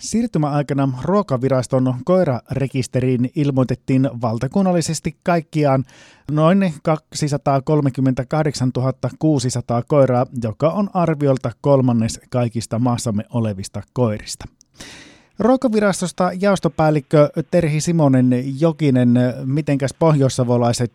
Siirtymäaikana ruokaviraston koirarekisteriin ilmoitettiin valtakunnallisesti kaikkiaan noin 238 600 koiraa, joka on arviolta kolmannes kaikista maassamme olevista koirista. Ruokavirastosta jaostopäällikkö Terhi Simonen Jokinen, mitenkäs pohjoissavolaiset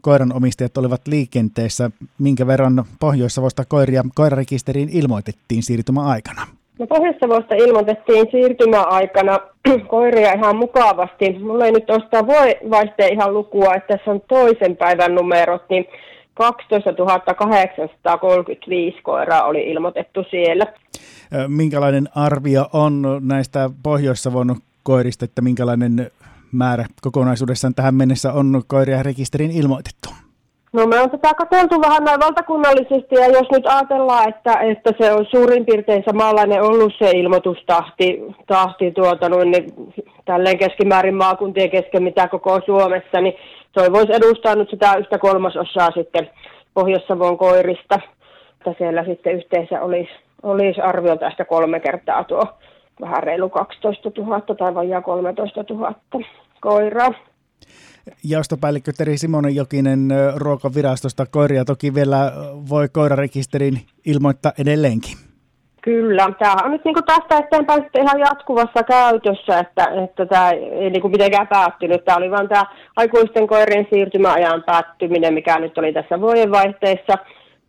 koiranomistajat olivat liikenteessä, minkä verran Pohjois-Savosta koiria koirarekisteriin ilmoitettiin siirtymäaikana? No Pohjois-Savosta ilmoitettiin siirtymäaikana koiria ihan mukavasti. Mulla ei nyt ostaa voi vaihteen ihan lukua, että tässä on toisen päivän numerot, niin 12 835 koiraa oli ilmoitettu siellä. Minkälainen arvio on näistä Pohjois-Savon koirista, että minkälainen määrä kokonaisuudessaan tähän mennessä on koiria rekisteriin ilmoitettu? No me on tätä katseltu vähän näin valtakunnallisesti ja jos nyt ajatellaan, että, että se on suurin piirtein samanlainen ollut se ilmoitustahti tahti tuota, noin, niin, tälleen keskimäärin maakuntien kesken mitä koko Suomessa, niin se voisi edustaa nyt sitä yhtä kolmasosaa sitten Pohjois-Savon koirista, että siellä sitten yhteensä olisi, olisi arviolta ehkä kolme kertaa tuo vähän reilu 12 000 tai vajaa 13 000 koiraa. Jaostopäällikkö Teri Simonen Jokinen ruokavirastosta. Koiria toki vielä voi koirarekisterin ilmoittaa edelleenkin. Kyllä, tämä on nyt niin tästä eteenpäin ihan jatkuvassa käytössä, että, että tämä ei niin kuin mitenkään päättynyt. Tämä oli vain tämä aikuisten koirien siirtymäajan päättyminen, mikä nyt oli tässä vuodenvaihteessa.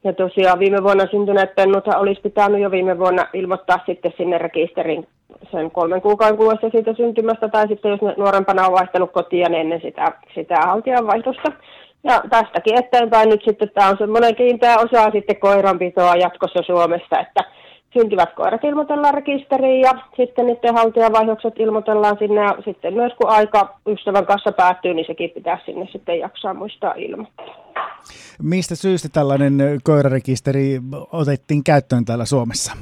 Ja tosiaan viime vuonna syntyneet pennut olisi pitänyt jo viime vuonna ilmoittaa sitten sinne rekisterin sen kolmen kuukauden kuluessa siitä syntymästä, tai sitten jos nuorempana on vaihtanut kotia niin ennen sitä, sitä haltijan vaihdosta. Ja tästäkin eteenpäin nyt sitten tämä on semmoinen kiinteä osa sitten koiranpitoa jatkossa Suomessa, että syntyvät koirat ilmoitellaan rekisteriin ja sitten niiden haltijavaihdokset ilmoitellaan sinne ja sitten myös kun aika ystävän kanssa päättyy, niin sekin pitää sinne sitten jaksaa muistaa ilmoittaa. Mistä syystä tällainen koirarekisteri otettiin käyttöön täällä Suomessa?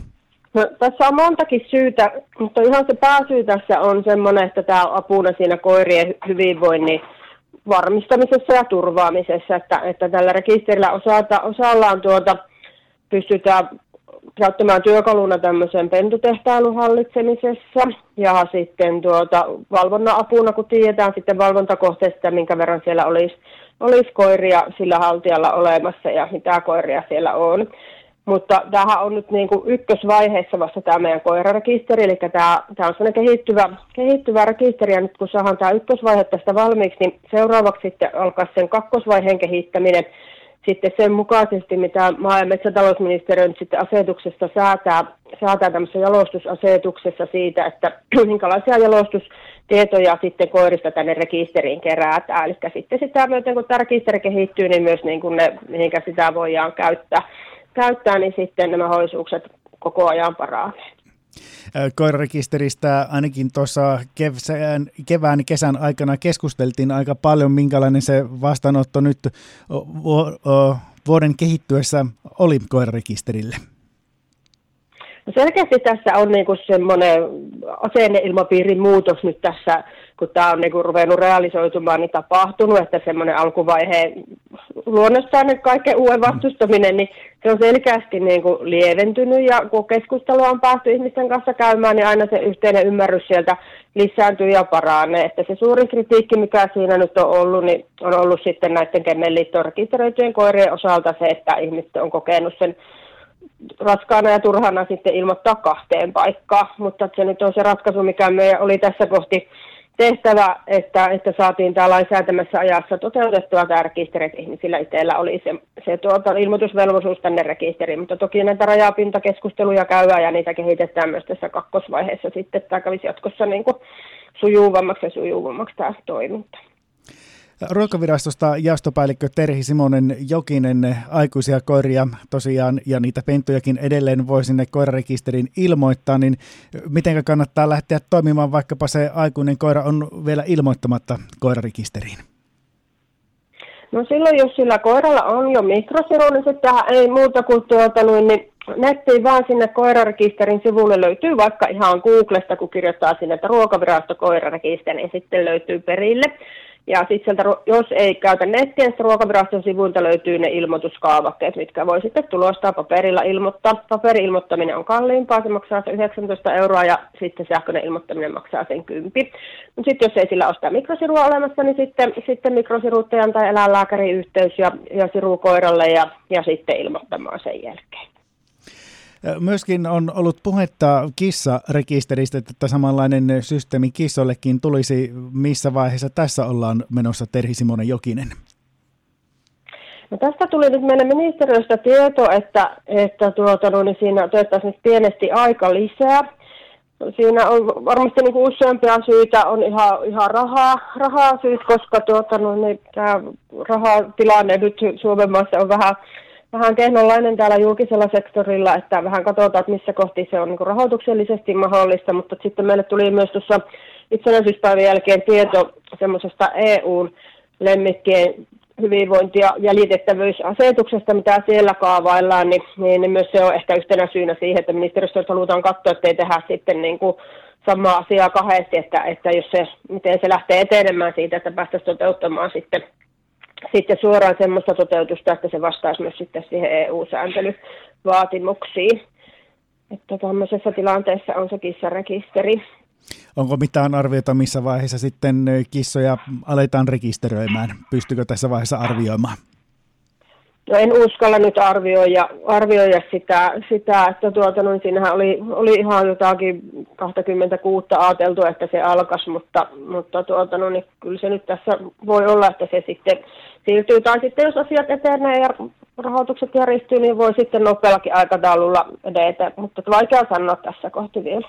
No, tässä on montakin syytä, mutta ihan se pääsyy tässä on semmoinen, että tämä on apuna siinä koirien hyvinvoinnin varmistamisessa ja turvaamisessa, että, että tällä rekisterillä osalta, osallaan tuota, pystytään käyttämään työkaluna tämmöisen pentutehtailun hallitsemisessa ja sitten tuota, valvonnan apuna, kun tiedetään sitten valvontakohteesta, minkä verran siellä olisi, olisi koiria sillä haltijalla olemassa ja mitä koiria siellä on. Mutta tämähän on nyt niin kuin ykkösvaiheessa vasta tämä meidän koirarekisteri, eli tämä, tämä on sellainen kehittyvä, kehittyvä rekisteri, ja nyt kun saadaan tämä ykkösvaihe tästä valmiiksi, niin seuraavaksi sitten alkaa sen kakkosvaiheen kehittäminen, sitten sen mukaisesti, mitä maa- ja metsätalousministeriö nyt sitten asetuksesta säätää, säätää tämmöisessä jalostusasetuksessa siitä, että minkälaisia jalostustietoja sitten koirista tänne rekisteriin kerätään. Eli sitten sitä myöten, kun tämä rekisteri kehittyy, niin myös niin kuin ne, mihinkä sitä voidaan käyttää käyttää, niin sitten nämä hoisuukset koko ajan paranee. Koirarekisteristä ainakin tuossa kevään, kevään, kesän aikana keskusteltiin aika paljon, minkälainen se vastaanotto nyt vuoden kehittyessä oli koirarekisterille. No selkeästi tässä on niinku semmoinen asenneilmapiirin muutos nyt tässä, kun tämä on niinku ruvennut realisoitumaan, niin tapahtunut, että semmoinen alkuvaihe luonnostaan kaiken uuden vastustaminen, niin se on selkeästi niinku lieventynyt ja kun keskustelua on päästy ihmisten kanssa käymään, niin aina se yhteinen ymmärrys sieltä lisääntyy ja paranee. Että se suurin kritiikki, mikä siinä nyt on ollut, niin on ollut sitten näiden Kennelliittoon rekisteröityjen koirien osalta se, että ihmiset on kokenut sen raskaana ja turhana sitten ilmoittaa kahteen paikkaan, mutta se nyt on se ratkaisu, mikä meidän oli tässä kohti tehtävä, että, että saatiin tämä lainsäätämässä ajassa toteutettua. Tämä rekisteri, että ihmisillä itsellä oli se, se tuota, ilmoitusvelvollisuus tänne rekisteriin, mutta toki näitä rajapintakeskusteluja käydään ja niitä kehitetään myös tässä kakkosvaiheessa sitten, että tämä kävisi jatkossa niin kuin sujuvammaksi ja sujuvammaksi tämä toiminta. Ruokavirastosta jaostopäällikkö Terhi Simonen Jokinen, aikuisia koiria tosiaan ja niitä pentujakin edelleen voi sinne koirarekisterin ilmoittaa, niin miten kannattaa lähteä toimimaan, vaikkapa se aikuinen koira on vielä ilmoittamatta koirarekisteriin? No silloin, jos sillä koiralla on jo mikrosiru, niin sitten ei muuta kuin tuota, niin nettiin vaan sinne koirarekisterin sivulle löytyy vaikka ihan Googlesta, kun kirjoittaa sinne, että ruokavirasto koirarekisteri, niin sitten löytyy perille. Ja sitten jos ei käytä nettiä, niin ruokaviraston sivuilta löytyy ne ilmoituskaavakkeet, mitkä voi sitten tulostaa paperilla ilmoittaa. Paperi-ilmoittaminen on kalliimpaa, se maksaa se 19 euroa ja sitten sähköinen ilmoittaminen maksaa sen 10. Mutta sitten jos ei sillä ole sitä mikrosirua olemassa, niin sitten, sitten mikrosiruuttajan tai eläinlääkärin yhteys ja, ja siru koiralle ja, ja sitten ilmoittamaan sen jälkeen. Myöskin on ollut puhetta kissarekisteristä, että samanlainen systeemi kissollekin tulisi. Missä vaiheessa tässä ollaan menossa, Terhi Simonen Jokinen? No tästä tuli nyt meidän ministeriöstä tieto, että, että tuota, no, niin siinä otettaisiin pienesti aika lisää. Siinä on varmasti niin useampia syitä, on ihan, ihan rahaa, rahaa syyt, koska tuota, no, niin, tämä rahatilanne nyt Suomen maassa on vähän vähän kehnonlainen täällä julkisella sektorilla, että vähän katsotaan, että missä kohti se on niin rahoituksellisesti mahdollista, mutta sitten meille tuli myös tuossa itsenäisyyspäivän jälkeen tieto semmoisesta EUn lemmikkien hyvinvointi- ja jäljitettävyysasetuksesta, mitä siellä kaavaillaan, niin, niin myös se on ehkä yhtenä syynä siihen, että ministeriössä halutaan katsoa, että ei tehdä sitten niin kuin sama asia kahdesti, että, että jos se, miten se lähtee etenemään siitä, että päästäisiin toteuttamaan sitten sitten suoraan semmoista toteutusta, että se vastaisi myös sitten siihen EU-sääntelyvaatimuksiin. Että tämmöisessä tilanteessa on se kissarekisteri. Onko mitään arviota, missä vaiheessa sitten kissoja aletaan rekisteröimään? Pystykö tässä vaiheessa arvioimaan? No en uskalla nyt arvioida, arvioida sitä, sitä että tuota, no, siinähän oli, oli ihan jotakin 26 ajateltu, että se alkaisi, mutta, mutta tuota, no, niin kyllä se nyt tässä voi olla, että se sitten siirtyy. Tai sitten jos asiat etenee ja rahoitukset järjestyy, niin voi sitten nopeallakin aikataululla edetä, mutta vaikea sanoa tässä kohti vielä.